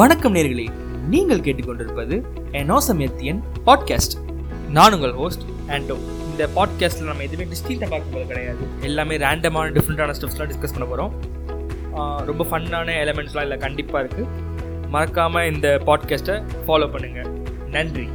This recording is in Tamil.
வணக்கம் நேர்களே. நீங்கள் கேட்டுக்கொண்டிருப்பது எனோசமியத்தியன் பாட்காஸ்ட் நான் உங்கள் ஹோஸ்ட் ஆண்டோ இந்த பாட்காஸ்ட்டில் நம்ம எதுவுமே டிஸ்டிங்டை பார்க்க போகிறது கிடையாது. எல்லாமே ரேண்டமான டிஃப்ரெண்ட்டான ஸ்டெப்ஸ்லாம் டிஸ்கஸ் பண்ண போகிறோம் ரொம்ப ஃபன்னான எலமெண்ட்ஸ்லாம் இல்லை கண்டிப்பாக இருக்குது மறக்காமல் இந்த பாட்காஸ்ட்டை ஃபாலோ பண்ணுங்கள் நன்றி.